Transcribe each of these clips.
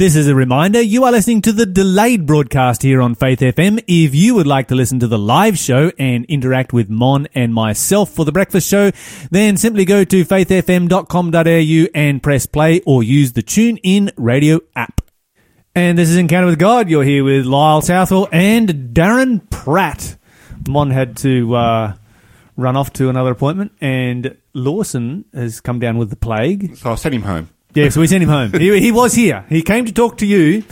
This is a reminder you are listening to the delayed broadcast here on Faith FM. If you would like to listen to the live show and interact with Mon and myself for the breakfast show, then simply go to faithfm.com.au and press play or use the Tune In radio app. And this is Encounter with God. You're here with Lyle Southwell and Darren Pratt. Mon had to uh, run off to another appointment, and Lawson has come down with the plague. So I sent him home. Yeah, so we sent him home. He, he was here. He came to talk to you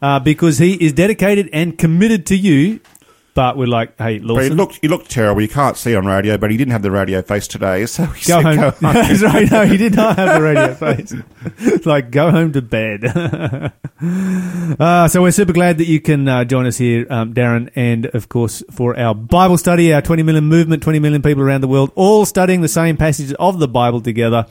uh, because he is dedicated and committed to you. But we're like, hey, But he looked, he looked terrible. You can't see on radio, but he didn't have the radio face today. So he go said, home. Go home. That's right. No, he did not have the radio face. It's like, go home to bed. uh, so we're super glad that you can uh, join us here, um, Darren, and of course for our Bible study, our 20 million movement, 20 million people around the world, all studying the same passages of the Bible together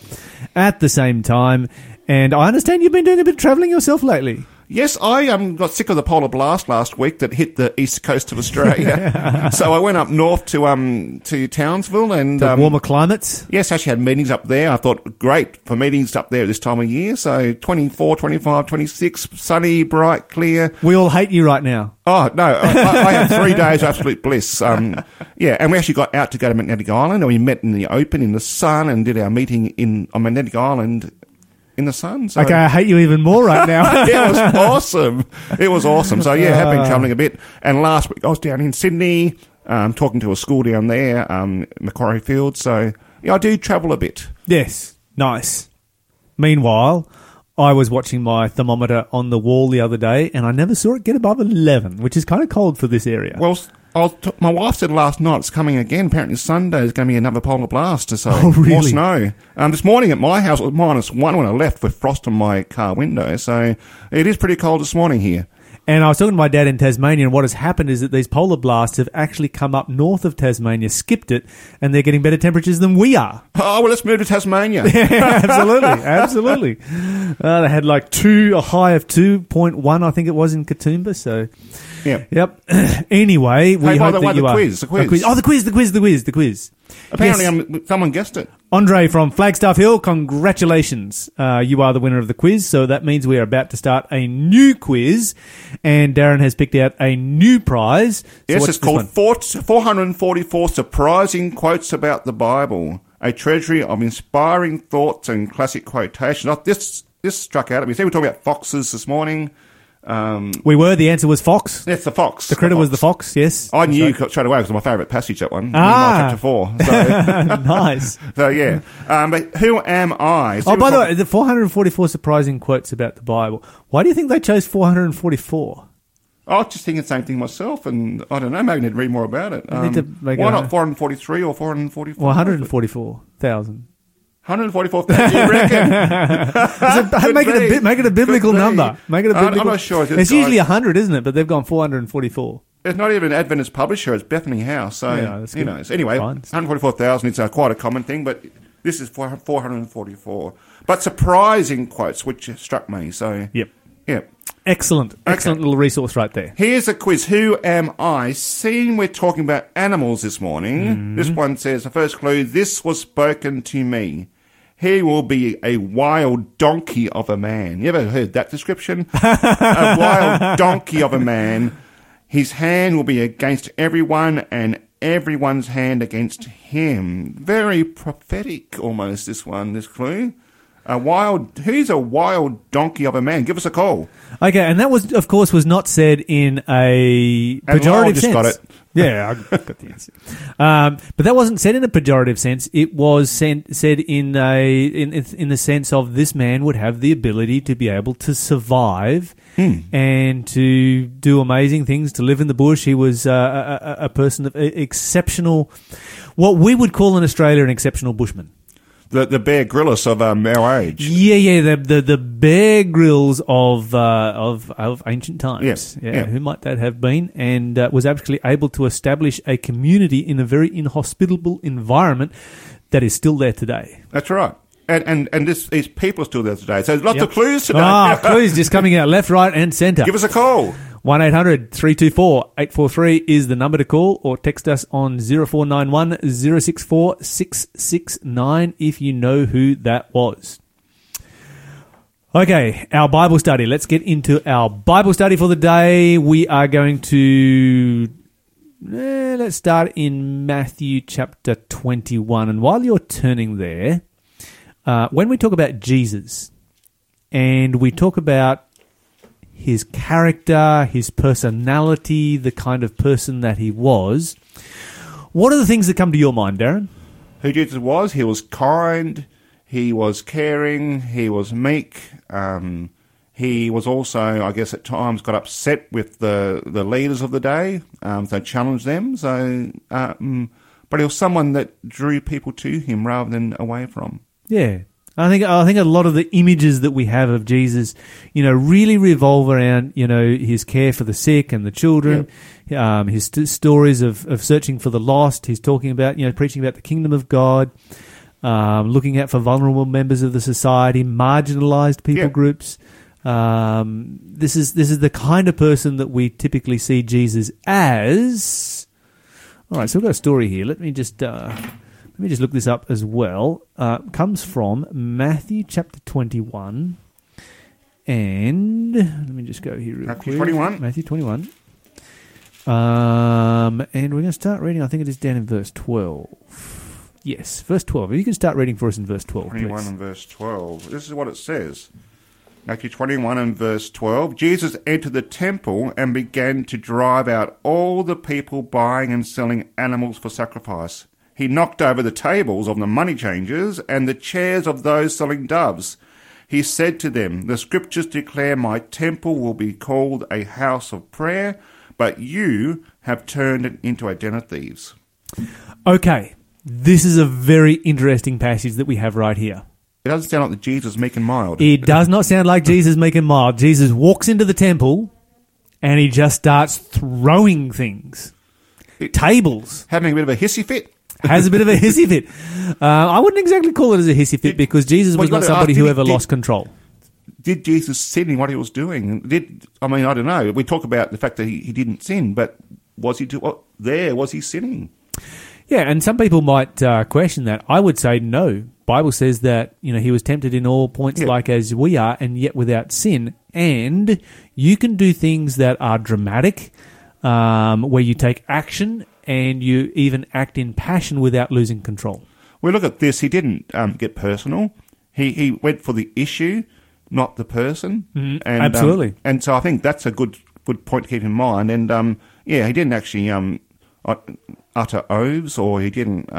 at the same time. And I understand you've been doing a bit of traveling yourself lately. Yes, I um, got sick of the polar blast last week that hit the east coast of Australia. so I went up north to um to Townsville and The um, warmer climates. Yes, actually had meetings up there. I thought, great for meetings up there this time of year. So 24, 25, 26, sunny, bright, clear. We all hate you right now. Oh, no, I, I had three days of absolute bliss. Um, yeah, and we actually got out to go to Magnetic Island and we met in the open in the sun and did our meeting in on Magnetic Island in the sun. So Okay, I hate you even more right now. it was awesome. It was awesome. So yeah, have been Ah. travelling a bit. And last week I was down in Sydney, um, talking to a school down there, um, Macquarie Field. So yeah, I do travel a bit. Yes, nice. Meanwhile, I was watching my thermometer on the wall the other day, and I never saw it get above eleven, which is kind of cold for this area. Well, I t- my wife said last night it's coming again. Apparently Sunday is going to be another polar blast. So Oh, really? more snow. Um, this morning at my house it was minus one when I left with frost on my car window. So it is pretty cold this morning here. And I was talking to my dad in Tasmania, and what has happened is that these polar blasts have actually come up north of Tasmania, skipped it, and they're getting better temperatures than we are. Oh well, let's move to Tasmania. absolutely, absolutely. Uh, they had like two, a high of two point one, I think it was in Katoomba. So, yeah. yep. anyway, we Hey, hope that way, you the are quiz, the quiz. Oh, the quiz, the quiz, the quiz, the quiz. Apparently, Yes. someone guessed it. Andre from Flagstaff Hill, congratulations. Uh, you are the winner of the quiz. So that means we are about to start a new quiz. And Darren has picked out a new prize. So Yes, it's called one? four, 444 Surprising Quotes About the Bible, a treasury of inspiring thoughts and classic quotations. Oh, this, this struck out at me. See, we were talking about foxes this morning. Um, We were. The answer was Fox. that's the fox. The critter was the Fox, yes. I knew straight away because my favourite passage, that one. Ah. Chapter 4. So, nice. so yeah. Um, but who am I? See, Oh, by the way, the 444 surprising quotes about the Bible. Why do you think they chose 444? I was just thinking the same thing myself, and I don't know, maybe I need to read more about it. I need to Um, why a- not 443 or 444? Well, 144,000. 144,000, you reckon? Make it a make it a biblical be. number. Make it a I'm- I'm not sure It's guy- usually 100, isn't it? But they've gone 444. It's not even an Adventist publisher, it's Bethany House. So, Yeah, that's who good. knows? Anyway, 144,000 is uh, quite a common thing, but this is 4- 444. But surprising quotes, which struck me. So, Yep. yeah. Excellent, excellent little resource right there. Here's a quiz. Who am I? Seeing we're talking about animals this morning, Mm-hmm. this one says, the first clue, this was spoken to me. He will be a wild donkey of a man. You ever heard that description? a wild donkey of a man. His hand will be against everyone and everyone's hand against him. Very prophetic almost, this one, this clue. A wild, who's a wild donkey of a man? Give us a call. Okay, and that was, of course, was not said in a And pejorative Lyle just sense. got it. Yeah, I've got the answer. Um, but that wasn't said in a pejorative sense. It was sent, said in a in in the sense of this man would have the ability to be able to survive Hmm. and to do amazing things, to live in the bush. He was uh, a, a, a person of exceptional, what we would call in Australia an exceptional bushman. The the Bear Grylls of um, our age. Yeah, yeah, the the, the Bear Grylls of uh, of of ancient times. Yes, yeah, yeah. who might that have been? And uh, was actually able to establish a community in a very inhospitable environment that is still there today. That's right. And and and this these people are still there today. So lots Yep. of clues today. Ah, clues just coming out left, right, and centre. Give us a call. 1 800 324 843 is the number to call, or text us on 0491 064 669 if you know who that was. Okay, our Bible study. Let's get into our Bible study for the day. We are going to. eh, let's start in Matthew chapter 21. And while you're turning there, uh, when we talk about Jesus and we talk about his character, his personality, the kind of person that he was, what are the things that come to your mind, Darren? Who Jesus was? He was kind. He was caring. He was meek. Um, he was also, I guess, at times got upset with the the leaders of the day. Um, so challenged them. So, um, but he was someone that drew people to him rather than away from. Yeah. I think I think a lot of the images that we have of Jesus, you know, really revolve around you know his care for the sick and the children, um, his st- stories of, of searching for the lost. He's talking about you know preaching about the kingdom of God, um, looking out for vulnerable members of the society, marginalized people Yeah. groups. Um, this is this is the kind of person that we typically see Jesus as. All right, so we've got a story here. Let me just uh, let me just look this up as well. Uh, comes from Matthew chapter twenty-one, and let me just go here real Matthew quick. 21. Matthew twenty-one. Um, and we're going to start reading. I think it is down in verse twelve. Yes, verse twelve. If you can start reading for us in verse twelve, 21 please. and verse 12. This is what it says. Matthew 21 and verse 12. Jesus entered the temple and began to drive out all the people buying and selling animals for sacrifice. He knocked over the tables of the money changers and the chairs of those selling doves. He said to them, The scriptures declare my temple will be called a house of prayer, but you have turned it into a den of thieves. Okay, this is a very interesting passage that we have right here. It doesn't sound like Jesus meek and mild. It does not sound like Jesus making mild. Jesus walks into the temple and he just starts throwing things. Tables. Having a bit of a hissy fit. Has a bit of a hissy fit. Uh, I wouldn't exactly call it as a hissy fit because Jesus Well, was not somebody ask, who ever did- lost control. did Jesus sin in what he was doing? Did I mean I don't know. We talk about the fact that he, he didn't sin, but was he do, what, there? Was he sinning? Yeah, and some people might uh, question that. I would say no. Bible says that you know he was tempted in all points Yeah. like as we are, and yet without sin. And you can do things that are dramatic, um, where you take action and you even act in passion without losing control. We look at this. He didn't um, get personal. He he went for the issue, not the person. Mhm, And, absolutely. Um, and so I think that's a good good point to keep in mind. And um, yeah, he didn't actually um, utter oaths, or he didn't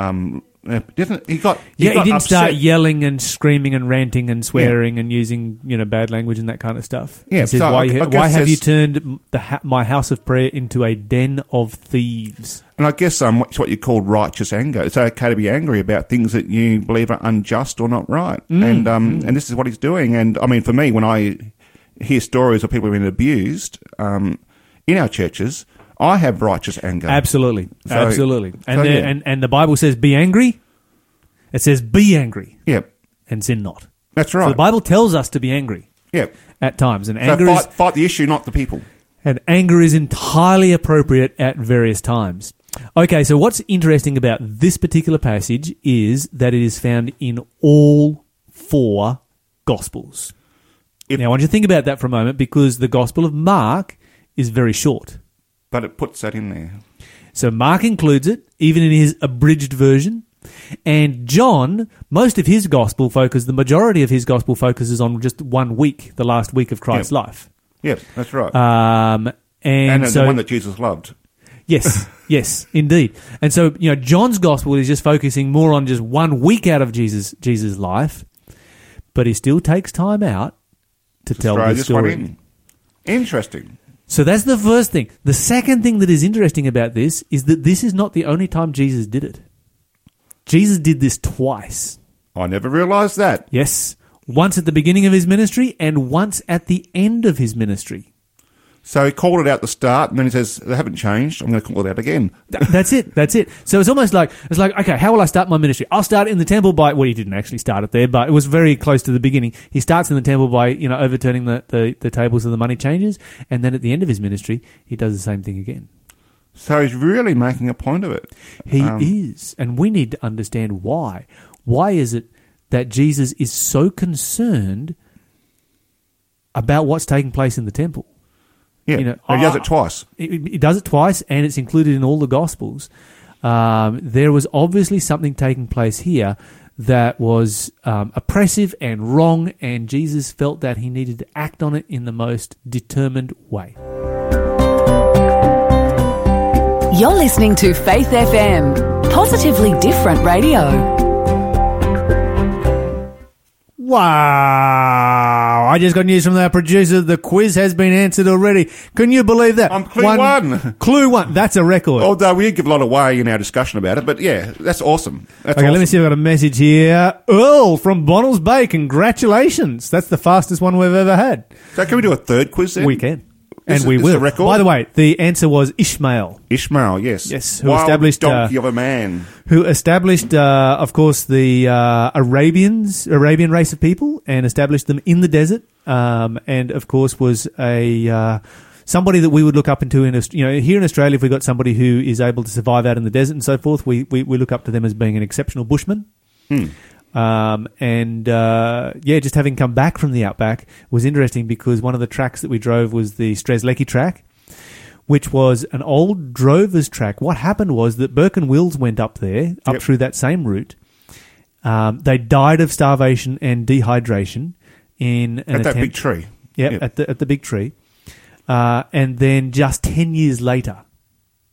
uh, he got he yeah, got he didn't start yelling and screaming and ranting and swearing and using you know bad language and that kind of stuff. Yeah, he says, so why, I guess why have you turned the ha- my house of prayer into a den of thieves? And I guess um, it's what you call righteous anger. It's okay to be angry about things that you believe are unjust or not right. Mm, And um, and this is what he's doing. And I mean, for me, when I hear stories of people being abused um, in our churches, I have righteous anger. Absolutely, So- absolutely. And, so, there- yeah. and and the Bible says, "Be angry." It says, "Be angry Yep. and sin not." that's So right. the Bible tells us to be angry yeah. at times, and So anger fight, is fight the issue, not the people. and anger is entirely appropriate at various times. Okay, so what's interesting about this particular passage is that it is found in all four Gospels. If- now, I want you to think about that for a moment because the Gospel of Mark is very short. But it puts that in there. So Mark includes it, even in his abridged version. And John, most of his gospel focus, the majority of his gospel focuses on just one week, the last week of Christ's Yeah. life. Yes, that's right. Um, and, and the so, one that Jesus loved. yes, yes, indeed. And so, you know, John's gospel is just focusing more on just one week out of Jesus, Jesus' life, but he still takes time out to tell Throw the this one story. in. Interesting. So that's the first thing. The second thing that is interesting about this is that this is not the only time Jesus did it. Jesus did this twice. I never realised that. Yes. Once at the beginning of his ministry and once at the end of his ministry. So he called it out at the start, and then he says, "They haven't changed. I'm going to call it out again." That's it. That's it. So it's almost like it's like okay, how will I start my ministry? I'll start in the temple by well, he didn't actually start it there, but it was very close to the beginning. He starts in the temple by you know overturning the, the, the tables of the money changers, and then at the end of his ministry, he does the same thing again. So he's really making a point of it. He Um, is, and we need to understand why. Why is it that Jesus is so concerned about what's taking place in the temple. Yeah, You know, he does ah. it twice. It, it does it twice, and it's included in all the Gospels. Um, there was obviously something taking place here that was um, oppressive and wrong, and Jesus felt that he needed to act on it in the most determined way. You're listening to Faith FM, positively different radio. Wow! I just got news from our producer. The quiz has been answered already. Can you believe that? I'm clue one. Clue one. That's a record. Although we did give a lot of away in our discussion about it, but yeah, that's awesome. That's Okay, let me see if I've got a message here. Earl from Bonnells Bay, congratulations. That's the fastest one we've ever had. So can we do a third quiz then? We can. And is- we will. record? By the way, the answer was Ishmael, Ishmael, yes. Yes, who Wild established, uh, donkey of a man. who established, uh, of course, the uh, Arabians, Arabian race of people, and established them in the desert. Um, and of course, was a uh, somebody that we would look up into in, you know, here in Australia. If we've got somebody who is able to survive out in the desert and so forth, we we, we look up to them as being an exceptional bushman. Um, and uh, yeah, just having come back from the outback was interesting because one of the tracks that we drove was the Strzelecki track, which was an old drovers track. What happened was that Burke and Wills went up there, up Yep. through that same route. Um, they died of starvation and dehydration in an At that attempt- big tree. yeah, Yep. at the at the big tree. Uh, and then just ten years later,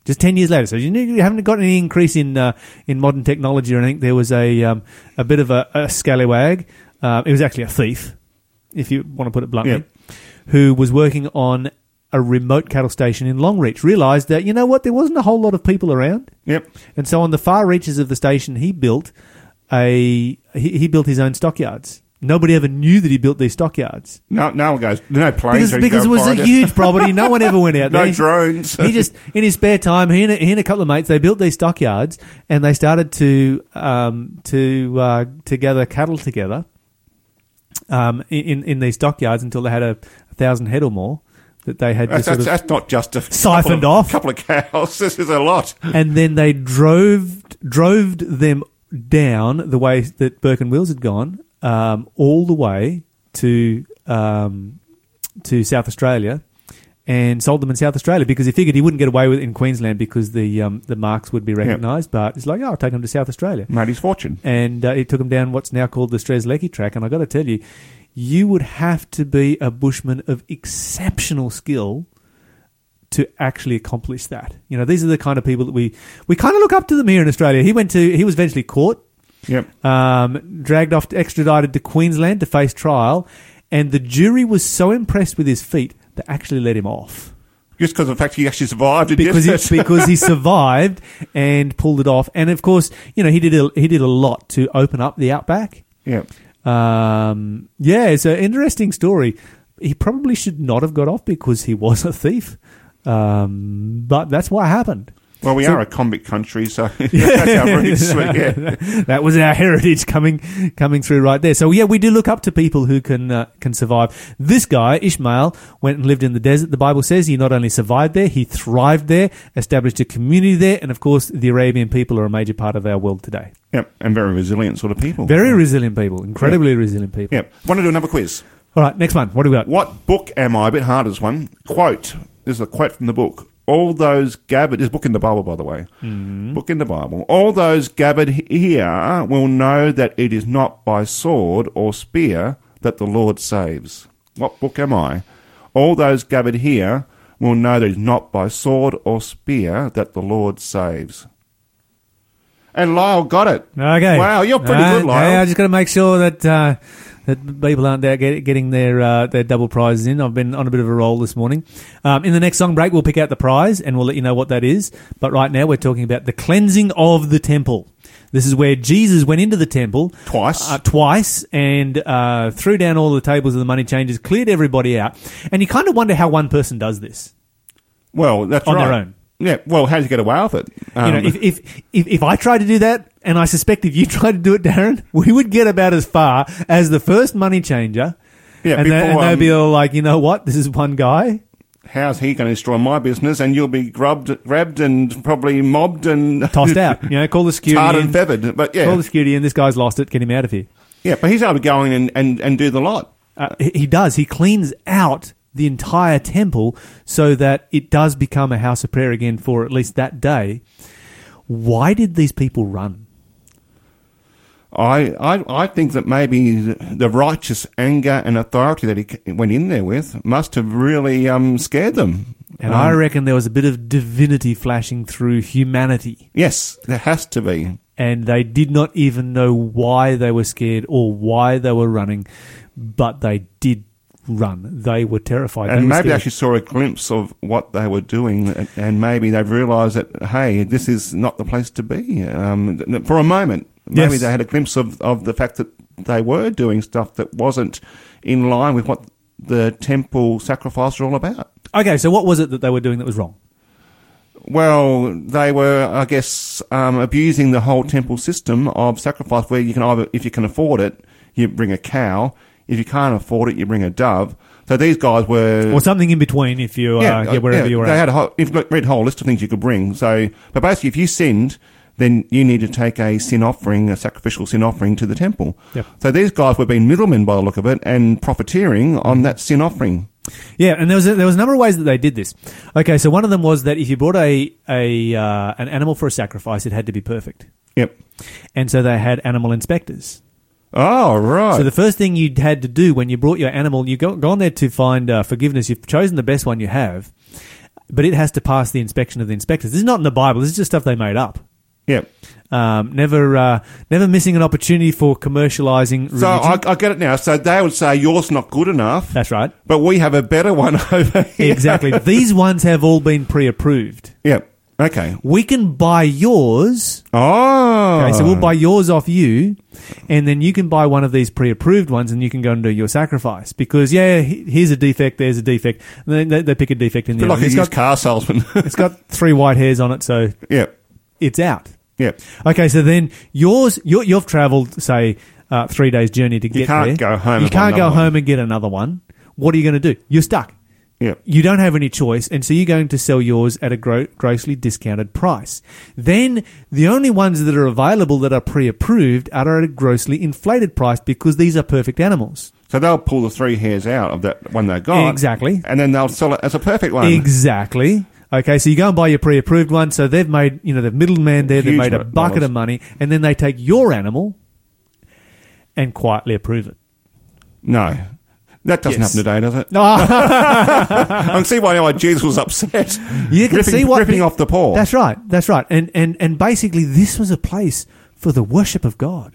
just ten years later, so you, you haven't got any increase in uh, in modern technology or anything. There was a um, a bit of a, a scallywag. Uh, it was actually a thief, if you want to put it bluntly, Yeah. who was working on a remote cattle station in Longreach. Realised that you know what, there wasn't a whole lot of people around. Yep. And so on the far reaches of the station, he built a he, he built his own stockyards. Nobody ever knew that he built these stockyards No, no one goes. No planes. because, because it was a huge property. No one ever went out No there. No drones. He just in his spare time, he and, a, he and a couple of mates, they built these stockyards and they started to um, to uh, to gather cattle together um, in in these stockyards until they had a, a thousand head or more that they had That's, sort that's, of that's not just a Siphoned couple off. of, couple of cows. This is a lot. and then they drove drove them down the way that Burke and Wills had gone, um, all the way to um, to South Australia, and sold them in South Australia because he figured he wouldn't get away with it in Queensland because the um, the marks would be recognised. But it's like, oh, I'll take them to South Australia, Made his fortune. and uh, he took them down what's now called the Strzelecki track. And I got to tell you, you would have to be a bushman of exceptional skill to actually accomplish that. You know, these are the kind of people that we we kind of look up to them here in Australia. He went to he was eventually caught, Yep. um, dragged off, extradited to Queensland to face trial, and the jury was so impressed with his feat they actually let him off Just because of the fact he actually survived because he, because he survived and pulled it off. And of course, you know he did a, he did a lot to open up the outback. Yep. Um, yeah, it's an interesting story. He probably should not have got off because he was a thief, um, but that's what happened. Well, we So- are a convict country, so that's our roots. Yeah. that was our heritage coming coming through right there. So yeah, we do look up to people who can uh, can survive. This guy Ishmael went and lived in the desert. The Bible says he not only survived there, he thrived there, established a community there, and of course, the Arabian people are a major part of our world today. Yep. And very resilient sort of people. Very resilient people, incredibly resilient people. Yep. Want to do another quiz? All right, next one. What do we got? What book am I? A bit harder this one. Quote. This is a quote from the book. All those gathered. This book in the Bible, by the way. Book in the Bible. All those gathered here will know that it is not by sword or spear that the Lord saves. What book am I? All those gathered here will know that it is not by sword or spear that the Lord saves. And Lyle got it. Okay. Wow, you're pretty Uh, good, Lyle. yeah, I just got to make sure that uh, that people aren't out getting their uh, their double prizes in. I've been on a bit of a roll this morning. Um, in the next song break, we'll pick out the prize and we'll let you know what that is. But right now, we're talking about the cleansing of the temple. This is where Jesus went into the temple Twice. uh, twice, and uh, threw down all the tables of the money changers, cleared everybody out. And you kind of wonder how one person does this. Well, that's On right. their own. Yeah. Well, how do you get away with it? You Um, know, if, if if if I tried to do that, and I suspect if you tried to do it, Darren, we would get about as far as the first money changer. Yeah, and, they, and they'd um, be all like, you know what, this is one guy. how's he going to destroy my business? And you'll be grubbed, grabbed, and probably mobbed and Tossed out. You know, call the security. tarred and feathered. But Call yeah, the security and This guy's lost it. Get him out of here. yeah. But he's able to go in and, and, and do the lot. Uh, he does. He cleans out the entire temple so that it does become a house of prayer again for at least that day. Why did these people run? I, I, I think that maybe the- righteous anger and authority that he went in there with must have really um, scared them. And Um, I reckon there was a bit of divinity flashing through humanity. yes, there has to be. and they did not even know why they were scared or why they were running, but they did run. They were terrified. And they maybe they actually saw a glimpse of what they were doing, and- and maybe they've realised that hey, this is not the place to be. Um, for a moment, maybe Yes. they had a glimpse of, of the fact that they were doing stuff that wasn't in line with what the temple sacrifice were all about. Okay, so what was it that they were doing that was wrong? Well, they were, I guess, um, abusing the whole temple system of sacrifice, where you can either, if you can afford it, you bring a cow. If you can't afford it, you bring a dove. So these guys were Or something in between if you, uh, yeah, wherever you were They at. had a whole, if read a whole list of things you could bring. So, but basically, if you sinned, then you need to take a sin offering, a sacrificial sin offering to the temple. Yep. So these guys were being middlemen by the look of it and profiteering on that sin offering. Yeah, and there was a, there was a number of ways that they did this. Okay, so one of them was that if you brought a a uh, an animal for a sacrifice, it had to be perfect, Yep. and so they had animal inspectors. Oh, right. So the first thing you had to do when you brought your animal, you go, gone there to find uh, forgiveness. You've chosen the best one you have, but it has to pass the inspection of the inspectors. This is not in the Bible. This is just stuff they made up. Yep. Um, never, uh, never missing an opportunity for commercializing. So I. I get it now. So they would say yours not good enough, That's right. but we have a better one over here. Exactly. These ones have all been pre-approved. Yep. Okay. We can buy yours. Oh. Okay, so we'll buy yours off you, and then you can buy one of these pre-approved ones, and you can go and do your sacrifice. Because yeah, here's a defect, there's a defect, and then they, they pick a defect in there. like a used got car salesman. it's got three white hairs on it, so yep. It's out. Yep. Okay, so then yours, you you've travelled say uh, three days journey to get there. can't go home You and buy can't go another home and get another one. What are you going to do? You're stuck. Yep. You don't have any choice, and so you're going to sell yours at a gro- grossly discounted price. Then the only ones that are available that are pre-approved are at a grossly inflated price because these are perfect animals. So they'll pull the three hairs out of that one they got. Exactly. And then they'll sell it as a perfect one. Exactly. Okay, so you go and buy your pre-approved one. So they've made, you know, the middleman there, they've Huge made a bucket of money, and then they take your animal and quietly approve it. No. That doesn't Yes. happen today, does it? No, I can see why now Jesus was upset. you can ripping, see what ripping off the poor. That's right. That's right. And and and basically, this was a place for the worship of God.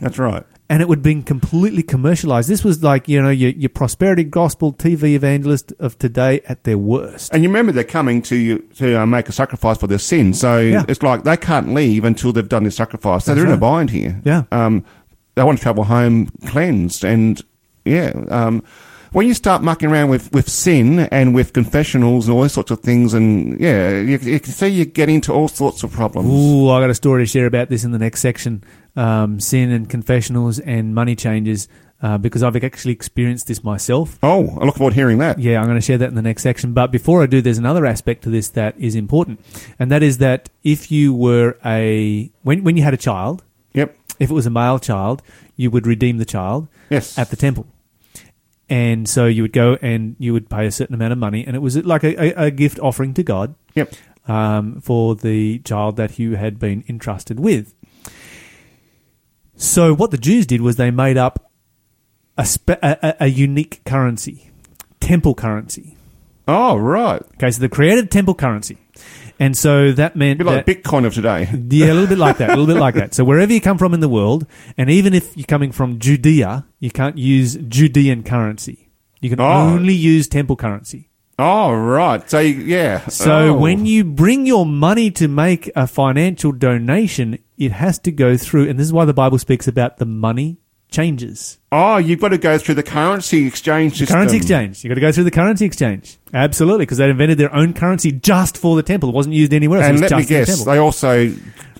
That's right. And it would been completely commercialized. This was like you know your, your prosperity gospel TV evangelist of today at their worst. And you remember they're coming to you to uh, make a sacrifice for their sin. So Yeah. it's like they can't leave until they've done this sacrifice. So That's they're in a bind here. Yeah. Um, they want to travel home cleansed. And yeah, um, when you start mucking around with, with sin and with confessionals and all these sorts of things, and yeah, you, you can see you get into all sorts of problems. Ooh, I got a story to share about this in the next section: um, sin and confessionals and money changes. Uh, because I've actually experienced this myself. Oh, I look forward to hearing that. Yeah, I'm going to share that in the next section. But before I do, there's another aspect to this that is important, and that is that if you were a when when you had a child, Yep. if it was a male child, you would redeem the child Yes. at the temple. And so you would go and you would pay a certain amount of money, and it was like a, a, a gift offering to God Yep. um, for the child that you had been entrusted with. So what the Jews did was they made up a, spe- a, a, unique currency, temple currency. Oh, right. Okay, so they created temple currency, and so that meant A bit like that, Bitcoin of today. yeah, a little bit like that, a little bit like that. So wherever you come from in the world, and even if you're coming from Judea, you can't use Judean currency. You can Oh. only use temple currency. Oh, right. So, yeah. So Oh. when you bring your money to make a financial donation, it has to go through, and this is why the Bible speaks about the money changes. Oh, you've got to go through the currency exchange system. Currency exchange. You've got to go through the currency exchange. Absolutely, because they invented their own currency just for the temple. It wasn't used anywhere else. it And was let me the guess, temple. they also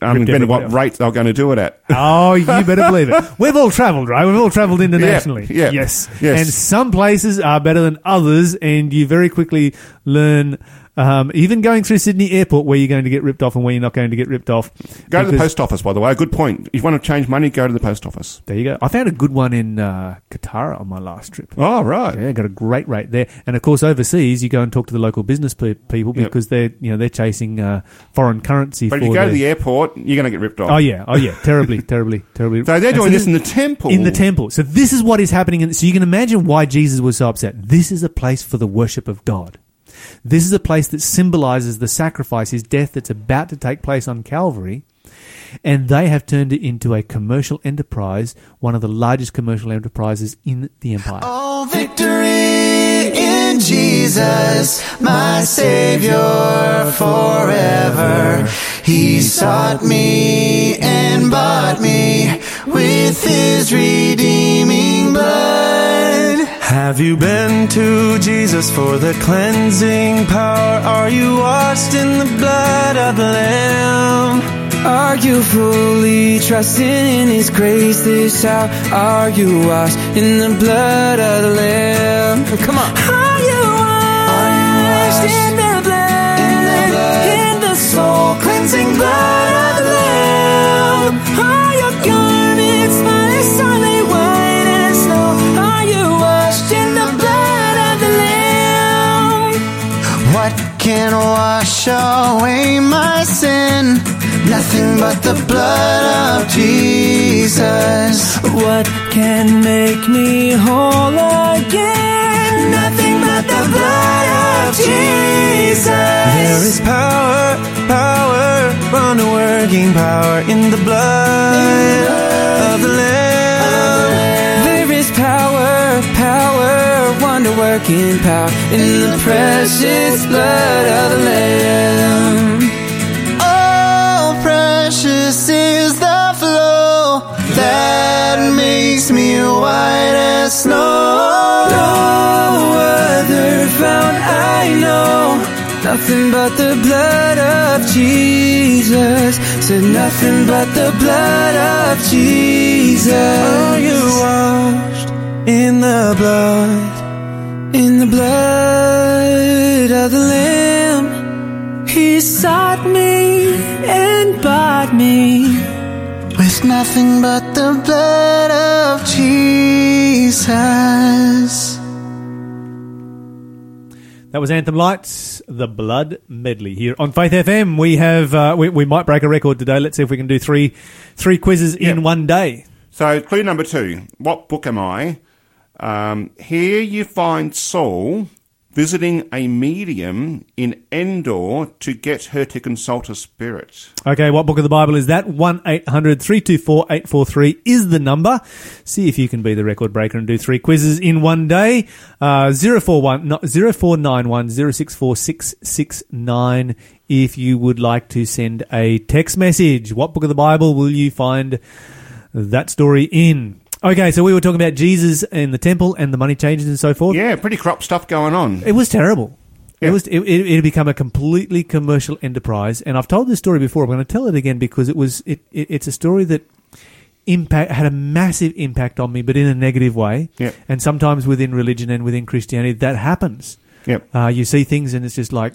um, invented what off. rate they were going to do it at. Oh, you better believe it. We've all travelled, right? We've all travelled internationally. yeah, Yes. yes. And some places are better than others, and you very quickly learn, um, even going through Sydney Airport, where you're going to get ripped off and where you're not going to get ripped off. Go to the post office, by the way. A good point. If you want to change money, go to the post office. There you go. I found a good one in uh, Qatar on my last trip. Oh, right. Yeah, got a great rate there. And of course, overseas, you go and talk to the local business pe- people because they're you know they're chasing uh, foreign currency. But for if you go to the airport, you're going to get ripped off. oh yeah, oh yeah, terribly, terribly, terribly. So they're doing this in the temple. in the temple. So this is what is happening. In, so you can imagine why Jesus was so upset. This is a place for the worship of God. This is a place that symbolizes the sacrifice, his death that's about to take place on Calvary. And they have turned it into a commercial enterprise, one of the largest commercial enterprises in the empire. Oh, victory in Jesus, my Savior forever. He sought me and bought me with His redeeming blood. Have you been to Jesus for the cleansing power? Are you washed in the blood of the Lamb? Are you fully trusting in His grace this hour? Are you washed in the blood of the Lamb? Oh, come on. Are you washed in the blood? In the soul cleansing blood of the Lamb? Can wash away my sin? Nothing but the blood of Jesus. What can make me whole again? Nothing but the blood of Jesus. There is power, power, wonder working power in the blood of the wonder power in the precious blood of the Lamb. Oh, precious is the flow that makes me white as snow. No other found I know. Nothing but the blood of Jesus. Said nothing but the blood of Jesus. Are you washed in the blood? In the blood of the Lamb. He sought me and bought me with nothing but the blood of Jesus. That was Anthem Lights, the Blood Medley here on Faith FM. We have uh, we, we might break a record today. Let's see if we can do three three quizzes in one day. So, clue number two. What book am I? Um, here you find Saul visiting a medium in Endor to get her to consult a spirit. Okay, what book of the Bible is that? 1 800 324 843 is the number. See if you can be the record breaker and do three quizzes in one day. Uh, 041, no, 0491 064 669 if you would like to send a text message. What book of the Bible will you find that story in? Okay, so we were talking about Jesus in the temple and the money changes and so forth. Yeah, pretty crop stuff going on. It was terrible. It was it, it, it had become a completely commercial enterprise, and I've told this story before. I'm going to tell it again because it was it, it it's a story that impact had a massive impact on me, but in a negative way. Yeah. And sometimes within religion and within Christianity, that happens. Yep. Uh, you see things, and it's just like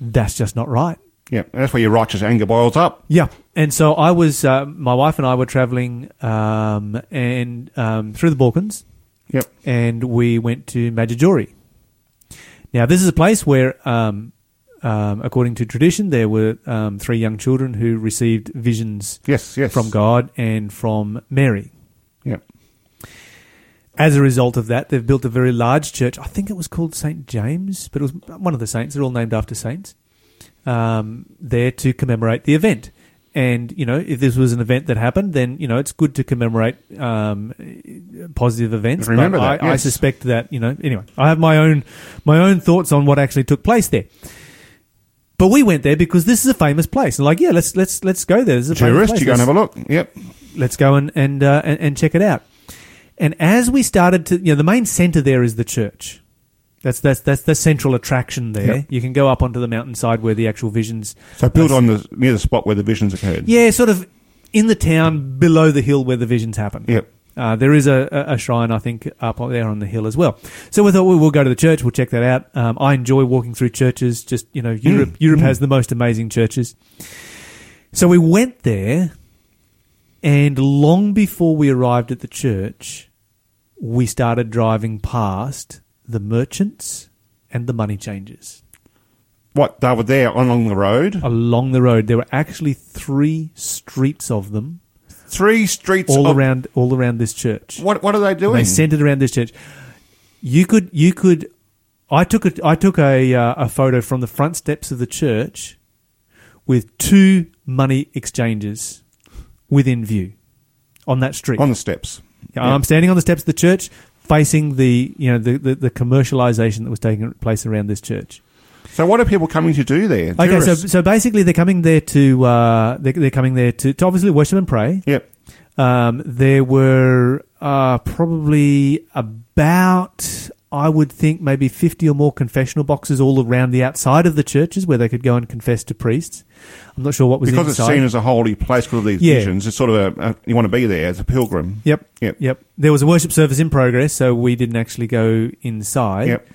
that's just not right. Yeah, that's where your righteous anger boils up. Yeah, and so I was, uh, my wife and I were traveling um, and um, through the Balkans, Yep. and we went to Medjugorje. Now, this is a place where, um, um, according to tradition, there were um, three young children who received visions Yes, yes. from God and from Mary. Yep. As a result of that, they've built a very large church. I think it was called St. James, but it was one of the saints. They're all named after saints. Um, there to commemorate the event. And, you know, if this was an event that happened, then, you know, it's good to commemorate um, positive events. Remember but that, I, I suspect that, you know, anyway, I have my own, my own thoughts on what actually took place there. But we went there because this is a famous place. And like, yeah, let's let's let's go there. This is a Tourist, place. you go and have a look. Yep. let's go and and, uh, and and check it out. And as we started to, you know, the main center there is the church. That's that's that's the central attraction there. Yep. You can go up onto the mountainside where the actual visions. So built on the near the spot where the visions occurred. Yeah, sort of in the town below the hill where the visions happen. Yep. Uh, there is a, a shrine, I think, up there on the hill as well. So we thought we will go to the church. We'll check that out. Um, I enjoy walking through churches. Just you know, Europe Europe has the most amazing churches. So we went there, and long before we arrived at the church, we started driving past the merchants and the money changers. What they were there along the road, Along the road, there were actually three streets of them three streets all of, around all around this church. What what are they doing? They centered around this church. You could you could I took a I took a uh, a photo from the front steps of the church with two money exchanges within view on that street. on the steps. Yeah, I'm standing on the steps of the church, facing the you know the, the, the commercialization that was taking place around this church. So what are people coming to do there? Okay, so so basically they're coming there to uh, they're, they're coming there to, to obviously worship and pray. yep. Um, there were uh, probably about I would think maybe fifty or more confessional boxes all around the outside of the churches where they could go and confess to priests. I'm not sure what was Because inside. it's seen as a holy place because of these Yeah. visions. It's sort of a, a you want to be there as a pilgrim. Yep. Yep. Yep. There was a worship service in progress, so we didn't actually go inside. Yep.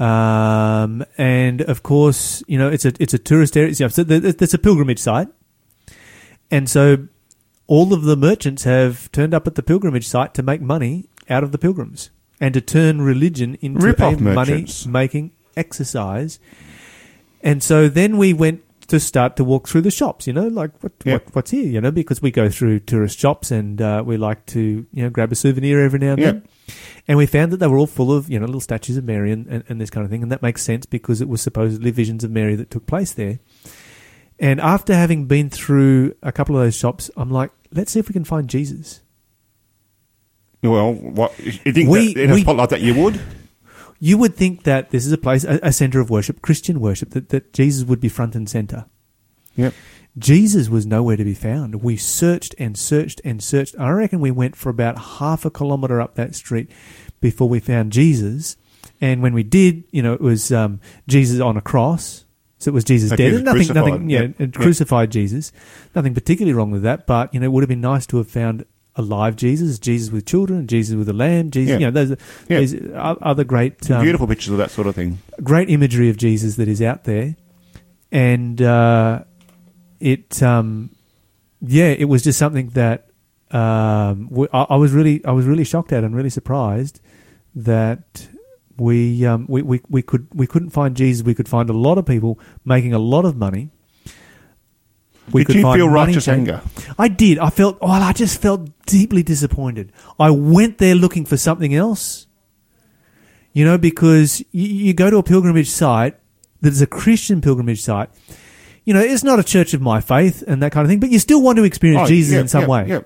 Um, and of course, you know, it's a it's a tourist area. So there's a pilgrimage site, and so all of the merchants have turned up at the pilgrimage site to make money out of the pilgrims and to turn religion into Rip-off a merchants. money making exercise. And so then we went to start to walk through the shops, you know, like what, Yeah. what what's here, you know, because we go through tourist shops and uh, we like to, you know, grab a souvenir every now and Yeah. then. And we found that they were all full of, you know, little statues of Mary and, and, and this kind of thing. And that makes sense because it was supposedly visions of Mary that took place there. And after having been through a couple of those shops, I'm like, let's see if we can find Jesus. Well, what you think We- that in a spot like that you would? You would think that this is a place, a, a center of worship, Christian worship, that, that Jesus would be front and center. Yep. Jesus was nowhere to be found. We searched and searched and searched. I reckon we went for about half a kilometre up that street before we found Jesus. And when we did, you know, it was um, Jesus on a cross. So it was Jesus Okay, dead. was nothing, crucified. nothing, yeah, Yep. crucified Jesus. Nothing particularly wrong with that. But you know, it would have been nice to have found a live Jesus, Jesus with children, Jesus with a lamb, Jesus. Yeah. You know, those Yeah. those other great, um, Beautiful pictures of that sort of thing. great imagery of Jesus that is out there, and uh, it, um, yeah, it was just something that um, we, I, I was really, I was really shocked at and really surprised that we, um, we, we, we could, we couldn't find Jesus. We could find a lot of people making a lot of money. We Did you find feel money righteous anger? I did. I felt. Oh, I just felt deeply disappointed. I went there looking for something else. You know, because you, you go to a pilgrimage site that is a Christian pilgrimage site. You know, it's not a church of my faith and that kind of thing, but you still want to experience Oh, Jesus yeah, in some yeah, way. yeah.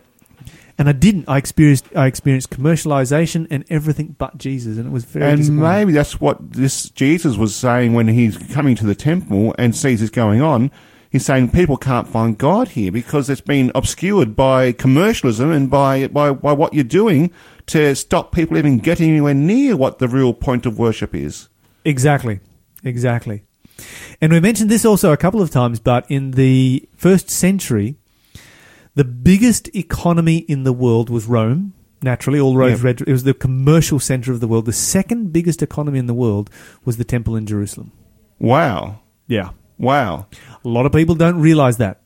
And I didn't. I experienced. I experienced commercialization and everything but Jesus, and it was very. And disappointing. maybe that's what this Jesus was saying when he's coming to the temple and sees this going on. He's saying people can't find God here because it's been obscured by commercialism and by, by, by what you're doing to stop people even getting anywhere near what the real point of worship is. Exactly. Exactly. And we mentioned this also a couple of times, but in the first century, the biggest economy in the world was Rome. Naturally, all roads Yeah. led. It was the commercial center of the world. The second biggest economy in the world was the temple in Jerusalem. Wow. Yeah, Wow. a lot of people don't realize that.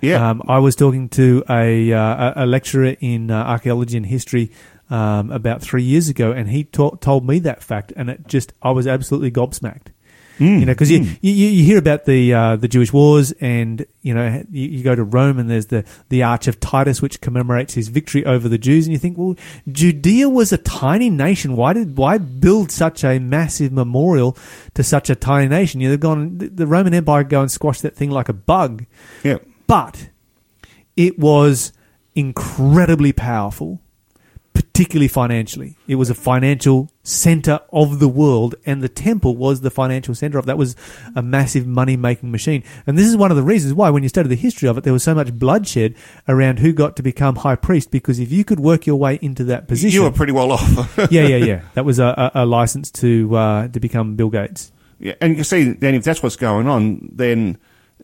Yeah. Um, I was talking to a, uh, a lecturer in uh, archaeology and history um, about three years ago, and he to- told me that fact, and it just I was absolutely gobsmacked. Mm, You know, because you, mm. you you hear about the uh, the Jewish wars, and you know you, you go to Rome, and there's the the Arch of Titus, which commemorates his victory over the Jews, and you think, well, Judea was a tiny nation. Why did why build such a massive memorial to such a tiny nation? You know, they've gone the- the Roman Empire go and squash that thing like a bug, Yeah. but it was incredibly powerful, particularly financially. It was a financial center of the world, and the temple was the financial center of that was a massive money making machine. And this is one of the reasons why, when you study the history of it, there was so much bloodshed around who got to become high priest. Because if you could work your way into that position, You were pretty well off. yeah, yeah, yeah, that was a, a, a license to uh, to become Bill Gates. Yeah, and you see, then if that's what's going on, then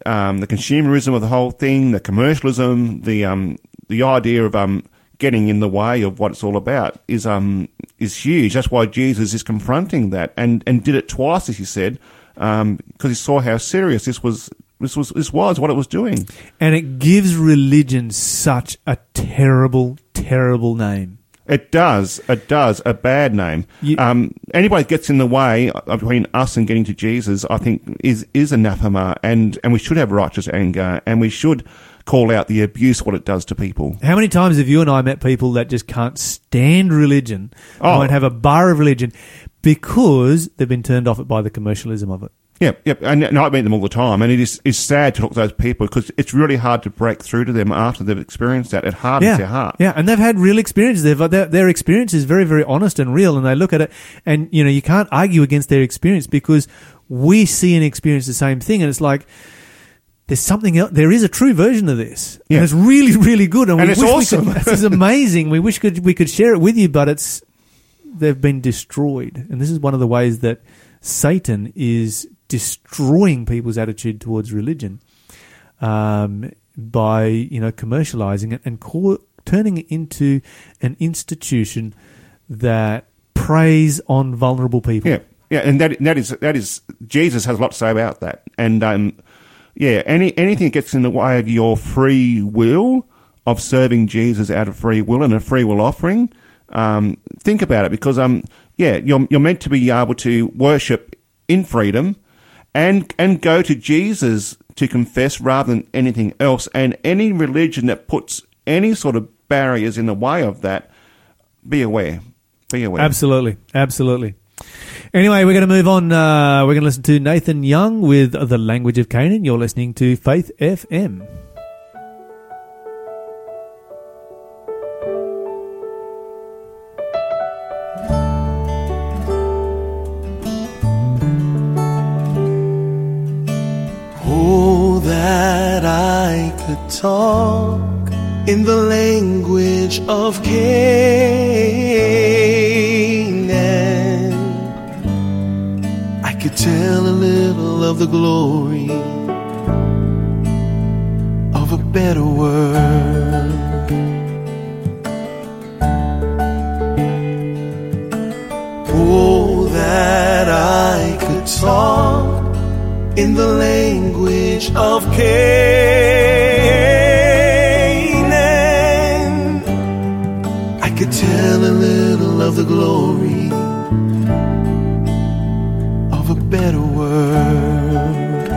um, the consumerism of the whole thing, the commercialism, the um, the idea of um, getting in the way of what it's all about is um, is huge. That's why Jesus is confronting that, and and did it twice, as he said, because he saw how serious this was. This was this was what it was doing. And it gives religion such a terrible, terrible name. It does. It does. A bad name. You- um, anybody that gets in the way between us and getting to Jesus, I think, is is anathema, and and we should have righteous anger, and we should call out the abuse what it does to people. How many times have you and I met people that just can't stand religion, Oh. won't have a bar of religion, because they've been turned off it by the commercialism of it? Yeah, yeah, and, and I meet them all the time, and it is it's sad to talk to those people because it's really hard to break through to them after they've experienced that. It hardens yeah, their heart. yeah, and they've had real experiences. They've, their, their experience is very, very honest and real, and they look at it, and you know, you can't argue against their experience because we see and experience the same thing, and it's like there's something else. There is a true version of this, Yeah. and it's really, really good, and, And we it's awesome. could, this is amazing. We wish could we could share it with you, but it's they've been destroyed, and this is one of the ways that Satan is destroying people's attitude towards religion um, by you know commercializing it and call, turning it into an institution that preys on vulnerable people. Yeah, yeah, and that that is that is Jesus has a lot to say about that, and um, yeah, any anything that gets in the way of your free will of serving Jesus out of free will and a free will offering, um, think about it because um, yeah, you're you're meant to be able to worship in freedom, and and go to Jesus to confess rather than anything else, and any religion that puts any sort of barriers in the way of that, be aware, be aware. Absolutely, absolutely. Anyway, we're going to move on. Uh, we're going to listen to Nathan Young with "The Language of Canaan." You're listening to Faith FM. Oh, that I could talk in the language of Canaan. Could tell a little of the glory of a better world. Oh, that I could talk in the language of Canaan. I could tell a little of the glory world.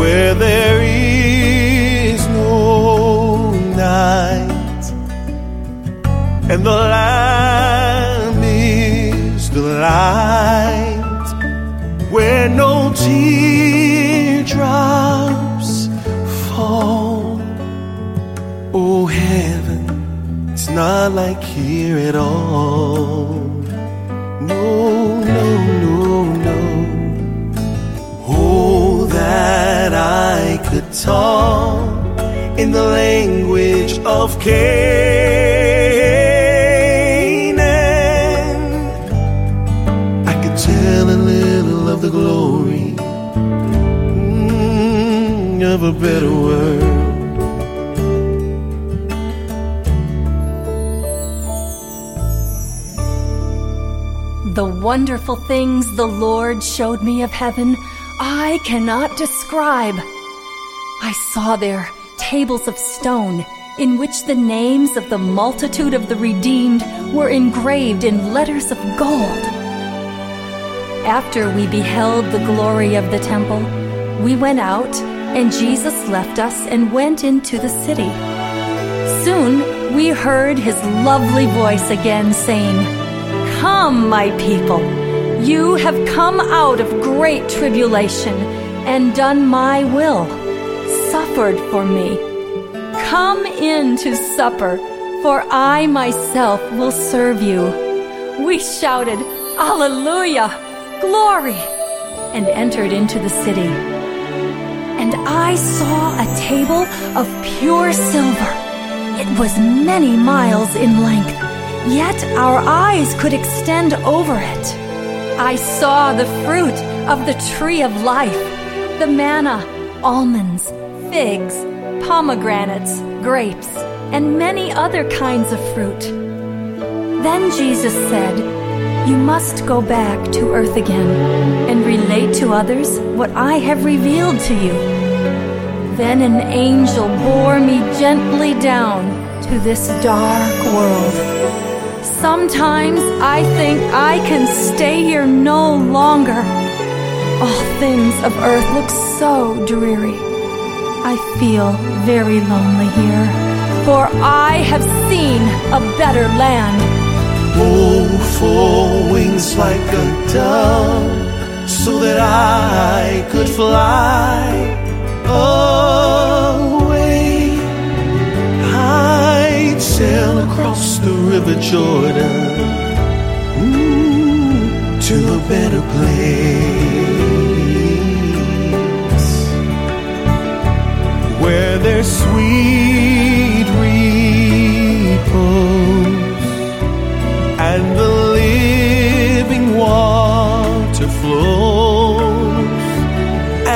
Where there is no night and the Lamb is the light, where no teardrops fall. Oh, heaven, it's not like here at all. In the language of Canaan. I could tell a little of the glory mm, of a better world. The wonderful things the Lord showed me of heaven, I cannot describe. Saw there tables of stone in which the names of the multitude of the redeemed were engraved in letters of gold. After we beheld the glory of the temple, we went out, and Jesus left us and went into the city. Soon we heard his lovely voice again saying, Come, my people, you have come out of great tribulation and done my will, suffered for me. Come in to supper, for I myself will serve you. We shouted, Alleluia! Glory! and entered into the city. And I saw a table of pure silver. It was many miles in length, yet our eyes could extend over it. I saw the fruit of the tree of life, the manna, almonds, figs, pomegranates, grapes, and many other kinds of fruit. Then Jesus said, You must go back to earth again and relate to others what I have revealed to you. Then an angel bore me gently down to this dark world. Sometimes I think I can stay here no longer. All things of earth look so dreary. I feel very lonely here, for I have seen a better land. Oh, for wings like a dove, so that I could fly away. I'd sail across the river Jordan mm, to a better place where there's sweet repose and the living water flows,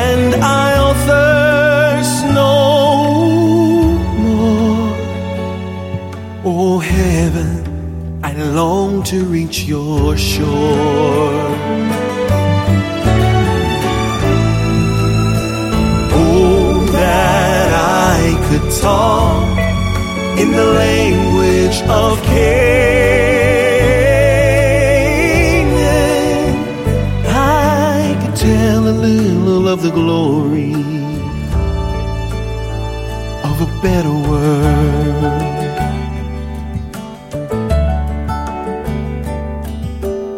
and I'll thirst no more. Oh, heaven, I long to reach your shore. Talk in the language of Canaan. I could tell a little of the glory of a better world.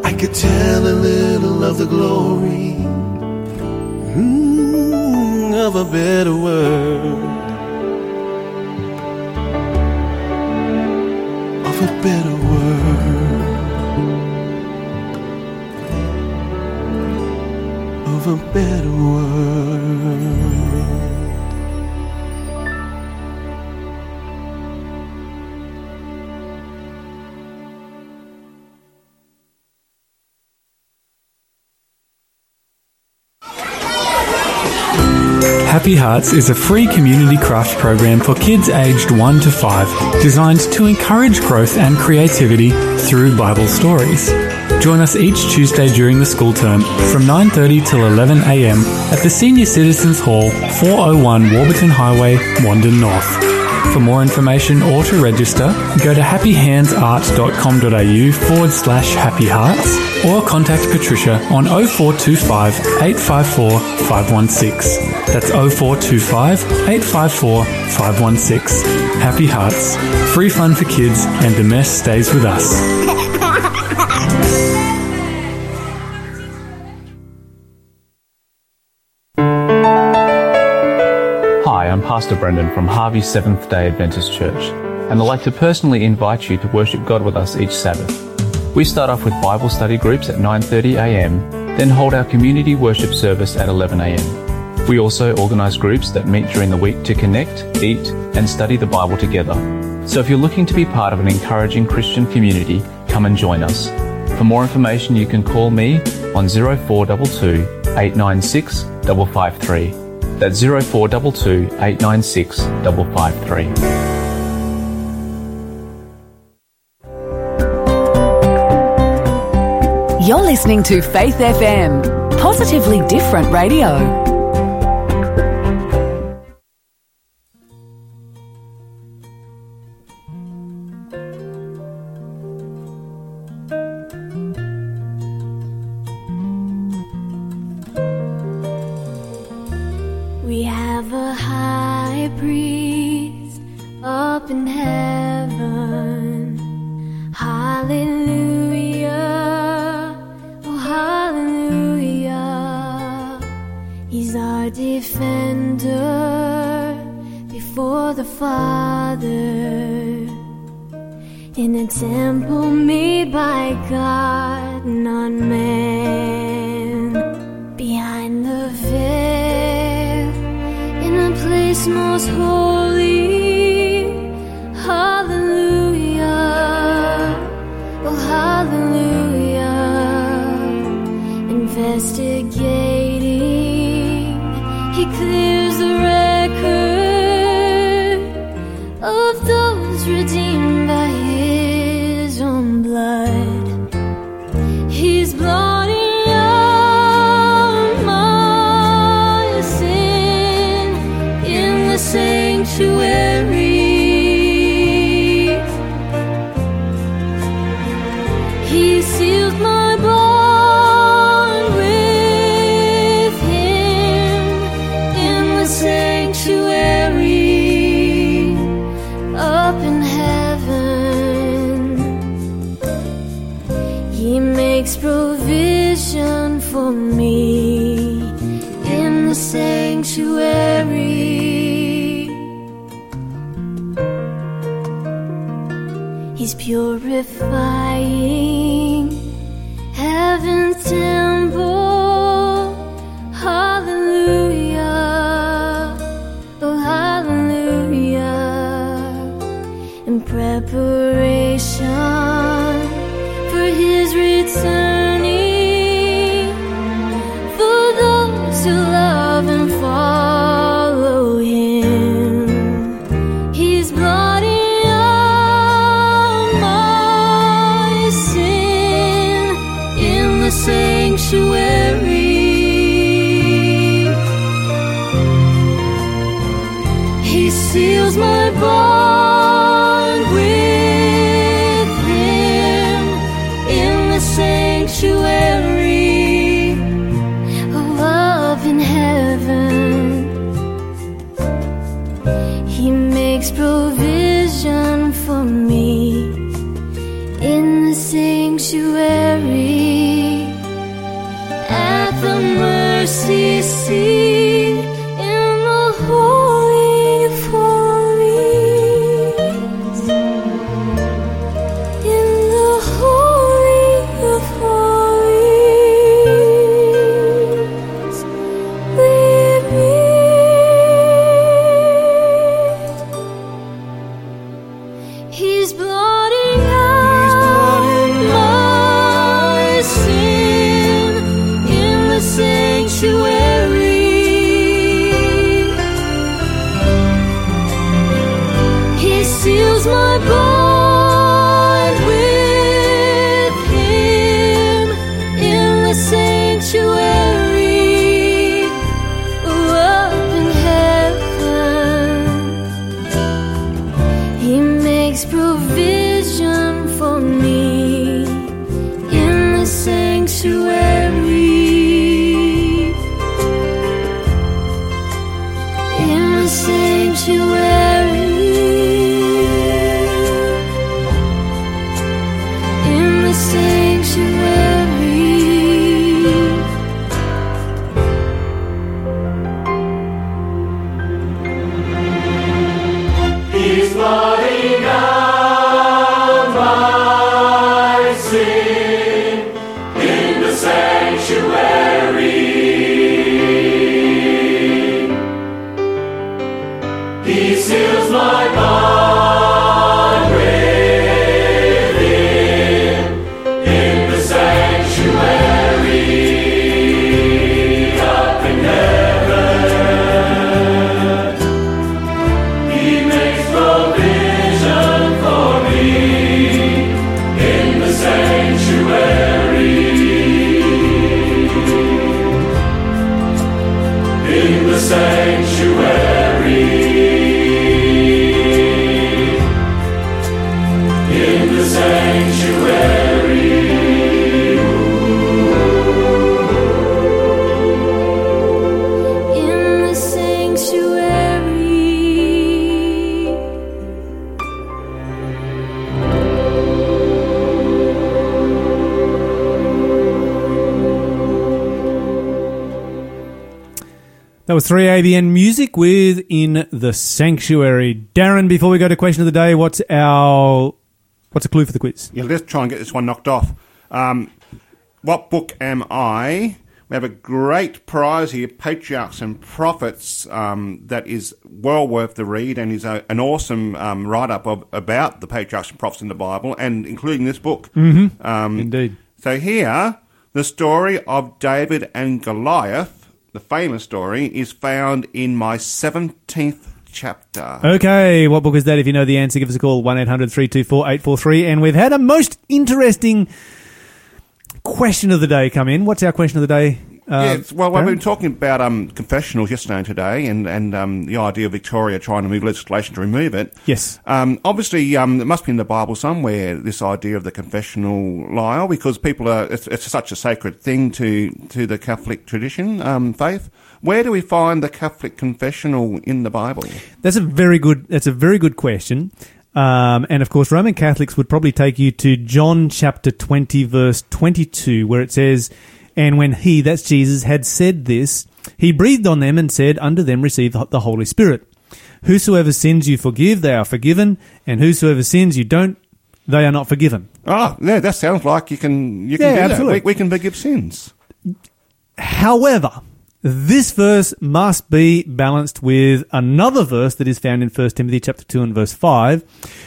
I could tell a little of the glory mm, of a better world. A better world. Of a better world. Happy Hearts is a free community craft program for kids aged 1 to 5, designed to encourage growth and creativity through Bible stories. Join us each Tuesday during the school term from 9:30 till 11 a.m. at the Senior Citizens Hall, 401 Warburton Highway, Wandin North. For more information or to register, go to happyhandsart.com.au forward slash happy hearts or contact Patricia on 0425 854 516. That's 0425 854 516. Happy Hearts. Free fun for kids and the mess stays with us. Hi, I'm Pastor Brendan from Harvey Seventh day Adventist Church, and I'd like to personally invite you to worship God with us each Sabbath. We start off with Bible study groups at 9:30 a.m., then hold our community worship service at 11 a.m. We also organize groups that meet during the week to connect, eat, and study the Bible together. So if you're looking to be part of an encouraging Christian community, come and join us. For more information, you can call me on 0422 896 553. That's 0422 896 553. You're listening to Faith FM, positively different radio. Sanctuary That was 3ABN Music with In the Sanctuary. Darren, before we go to question of the day, what's our what's a clue for the quiz? Yeah, let's try and get this one knocked off. Um, what book am I? We have a great prize here, Patriarchs and Prophets, um, that is well worth the read and is a, an awesome um, write up of about the Patriarchs and Prophets in the Bible, and including this book. Mm-hmm. Um, Indeed. So here, the story of David and Goliath, the famous story, is found in my seventeenth chapter. Okay, what book is that? If you know the answer, give us a call 1 800 324 843. And we've had a most interesting question of the day come in. What's our question of the day? Uh, yes, well, we've been talking about um, confessionals yesterday and today, and and um, the idea of Victoria trying to move legislation to remove it. Yes. Um, obviously, um, it must be in the Bible somewhere. This idea of the confessional Lyle, because people are it's, it's such a sacred thing to to the Catholic tradition, um, faith. Where do we find the Catholic confessional in the Bible? That's a very good. That's a very good question. Um, and of course, Roman Catholics would probably take you to John chapter 20, verse 22, where it says, And when he, that's Jesus, had said this, he breathed on them and said, Unto them receive the Holy Spirit. Whosoever sins you forgive, they are forgiven, and whosoever sins you don't, they are not forgiven. Oh, yeah, that sounds like you can you can Yeah, do that. We, we can forgive sins. However, this verse must be balanced with another verse that is found in 1 Timothy chapter 2 and verse 5,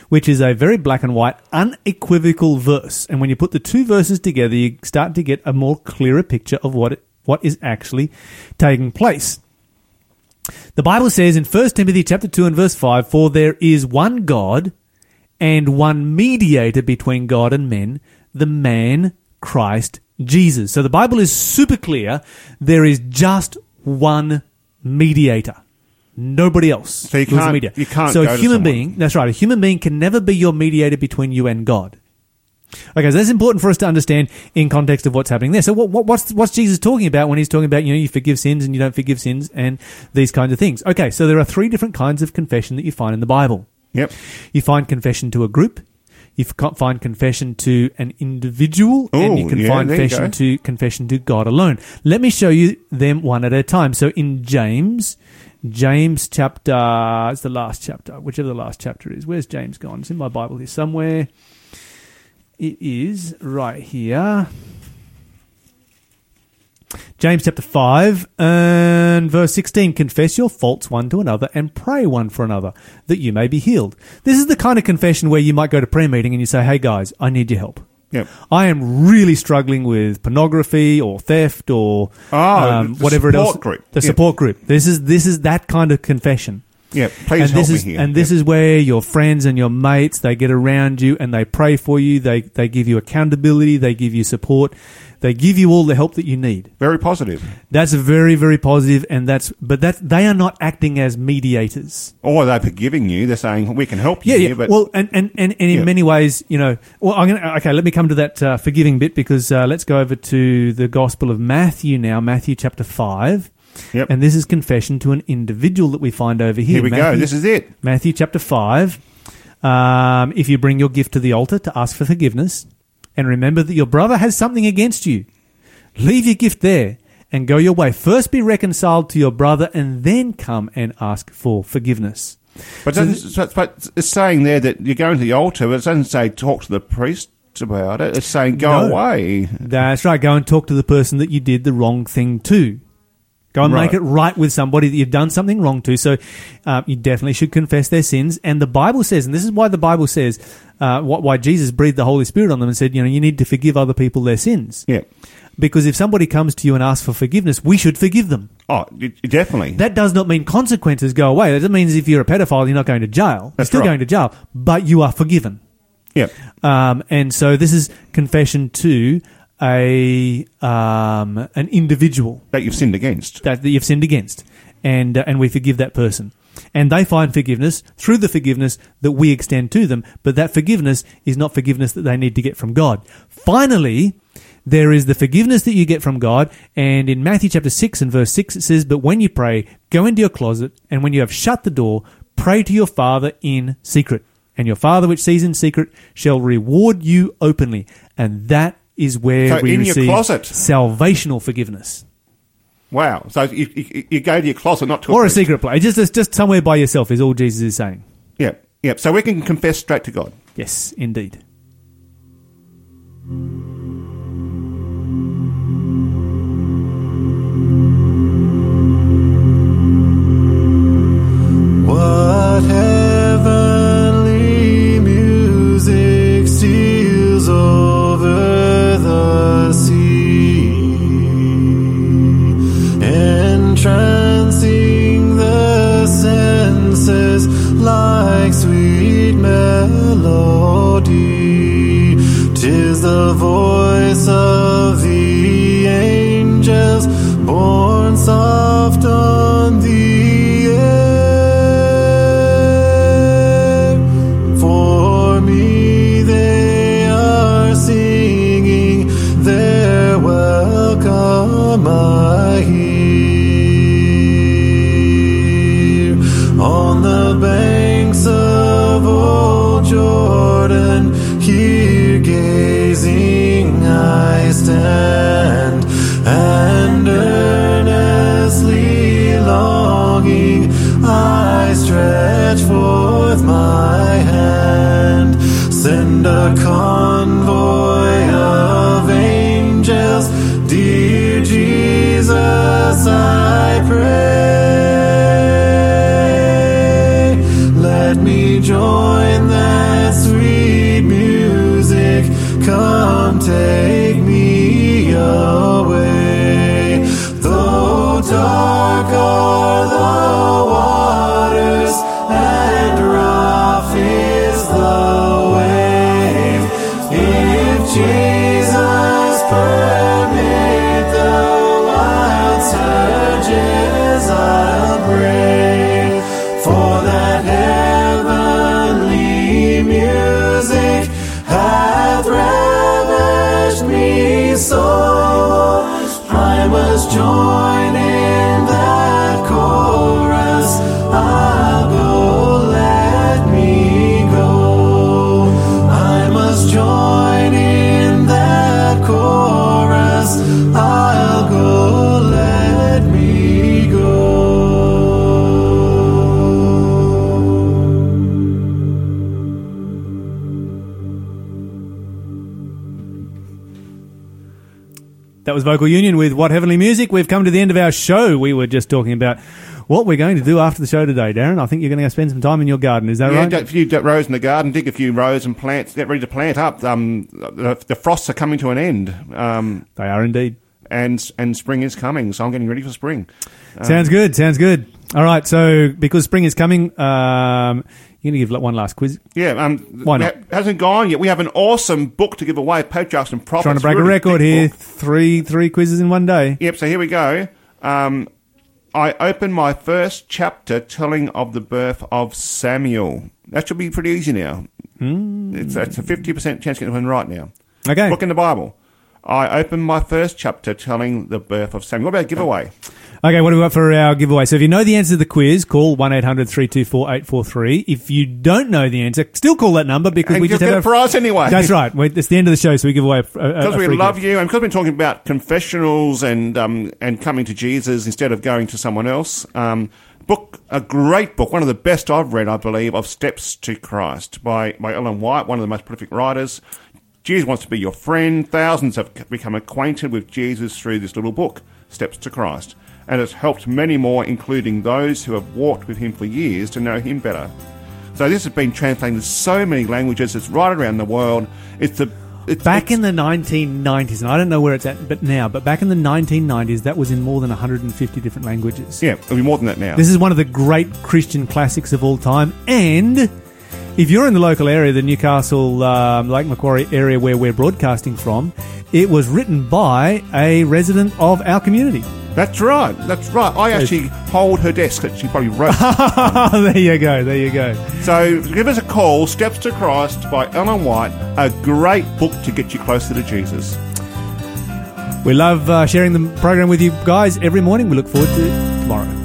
which is a very black and white, unequivocal verse. And when you put the two verses together, you start to get a more clearer picture of what it, what is actually taking place. The Bible says in 1 Timothy chapter 2 and verse 5, For there is one God and one mediator between God and men, the man Christ Jesus. So the Bible is super clear. There is just one mediator. Nobody else. So you can't- mediator. you can't So a human being, that's right, a human being can never be your mediator between you and God. Okay, so that's important for us to understand in context of what's happening there. So, what, what, what's what's Jesus talking about when he's talking about you know you forgive sins and you don't forgive sins and these kinds of things? Okay, so there are three different kinds of confession that you find in the Bible. Yep. You find confession to a group. You f- find confession to an individual, and you can yeah, find confession to confession to God alone. Let me show you them one at a time. So in James, James chapter, it's the last chapter, whichever the last chapter is. Where's James gone? It's in my Bible here somewhere. It is right here. James chapter 5 and verse 16 confess your faults one to another and pray one for another that you may be healed. This is the kind of confession where you might go to prayer meeting and you say, "Hey guys, I need your help. Yep. I am really struggling with pornography or theft or Ah, um, whatever it else. group. The Yeah. support group. This is this is that kind of confession. Yeah. Please and help this me is here. and this Yep. is where your friends and your mates they get around you and they pray for you. They they give you accountability. They give you support. They give you all the help that you need. very positive. That's very very positive, and that's but that they are not acting as mediators. Or they're forgiving you. They're saying we can help you Yeah, here, yeah. but well, and, and, and, and in Yeah. many ways, you know, well, I'm gonna okay. Let me come to that uh, forgiving bit because uh, let's go over to the Gospel of Matthew now, Matthew chapter five, Yep. and this is confession to an individual that we find over here. here we go. This is it. Matthew chapter 5. Um, if you bring your gift to the altar to ask for forgiveness, and remember that your brother has something against you, leave your gift there and go your way. First be reconciled to your brother, and then come and ask for forgiveness. But, So so- but it's saying there that you're going to the altar, but it doesn't say talk to the priest about it. It's saying go No. away. That's right. Go and talk to the person that you did the wrong thing to. Go and make it right with somebody that you've done something wrong to. So uh, you definitely should confess their sins. And the Bible says, and this is why the Bible says, uh, why Jesus breathed the Holy Spirit on them and said, you know, you need to forgive other people their sins. Yeah. Because if somebody comes to you and asks for forgiveness, we should forgive them. Oh, definitely. That does not mean consequences go away. That doesn't mean if you're a pedophile, you're not going to jail. That's you're still right. going to jail, but you are forgiven. yeah. Um, and so this is confession to a um, an individual That you've sinned against. that, that you've sinned against, and uh, and we forgive that person, and they find forgiveness through the forgiveness that we extend to them. But that forgiveness is not forgiveness that they need to get from God. Finally. There is the forgiveness that you get from God, and in Matthew chapter 6 and verse 6 it says, But when you pray, go into your closet, and when you have shut the door, pray to your Father in secret. And your Father which sees in secret shall reward you openly. And that is where So we in your receive closet. salvational forgiveness. Wow. So you, you, you go to your closet, not to Or a priest. secret place. Just, just somewhere by yourself is all Jesus is saying. Yeah. Yeah. So we can confess straight to God. Yes, indeed. What heavenly music steals over the sea, entrancing the senses like sweet melody. Tis the voice of the angels born soft love. Vocal Union with What Heavenly Music. We've come to the end of our show. We were just talking about what we're going to do after the show today, Darren. I think you're going to go spend some time in your garden. Is that Yeah, right? dig a few rows in the garden, dig a few rows and plants, get ready to plant up. Um, the, the frosts are coming to an end. Um, they are indeed. And, and spring is coming, so I'm getting ready for spring. Um, Sounds good. Sounds good. All right. So because spring is coming, um, you're going to give one last quiz. Yeah, um, Why not? ha- hasn't gone yet. We have an awesome book to give away, Patriarchs and Prophets. Trying to break a record here. book. Three three quizzes in one day. Yep, so here we go. Um, I open my first chapter telling of the birth of Samuel. That should be pretty easy now. It's, it's a 50% chance of getting one right now. Okay. Book in the Bible. I open my first chapter telling the birth of Samuel. What about a giveaway? Okay, what do we got for our giveaway? So if you know the answer to the quiz, call 1-800-324-843. If you don't know the answer, still call that number because And we just just get have a prize anyway. That's right. We- It's the end of the show, so we give away a, Because we love you, and because we've been talking about confessionals and um, and coming to Jesus instead of going to someone else. Um, book a great book, one of the best I've read, I believe, of Steps to Christ by by Ellen White, one of the most prolific writers. Jesus wants to be your friend. Thousands have become acquainted with Jesus through this little book, Steps to Christ, and it's helped many more, including those who have walked with him for years, to know him better. So this has been translated into so many languages. It's right around the world. It's the it's, Back in the 1990s, and I don't know where it's at but now, but back in the 1990s, that was in more than 150 different languages. Yeah, it'll be more than that now. This is one of the great Christian classics of all time. And if you're in the local area, the Newcastle, um, Lake Macquarie area where we're broadcasting from, it was written by a resident of our community. That's right. That's right. I actually hold her desk that she probably wrote. there you go. There you go. so give us a call. Steps to Christ by Ellen White. A great book to get you closer to Jesus. We love uh, sharing the program with you guys every morning. We look forward to tomorrow.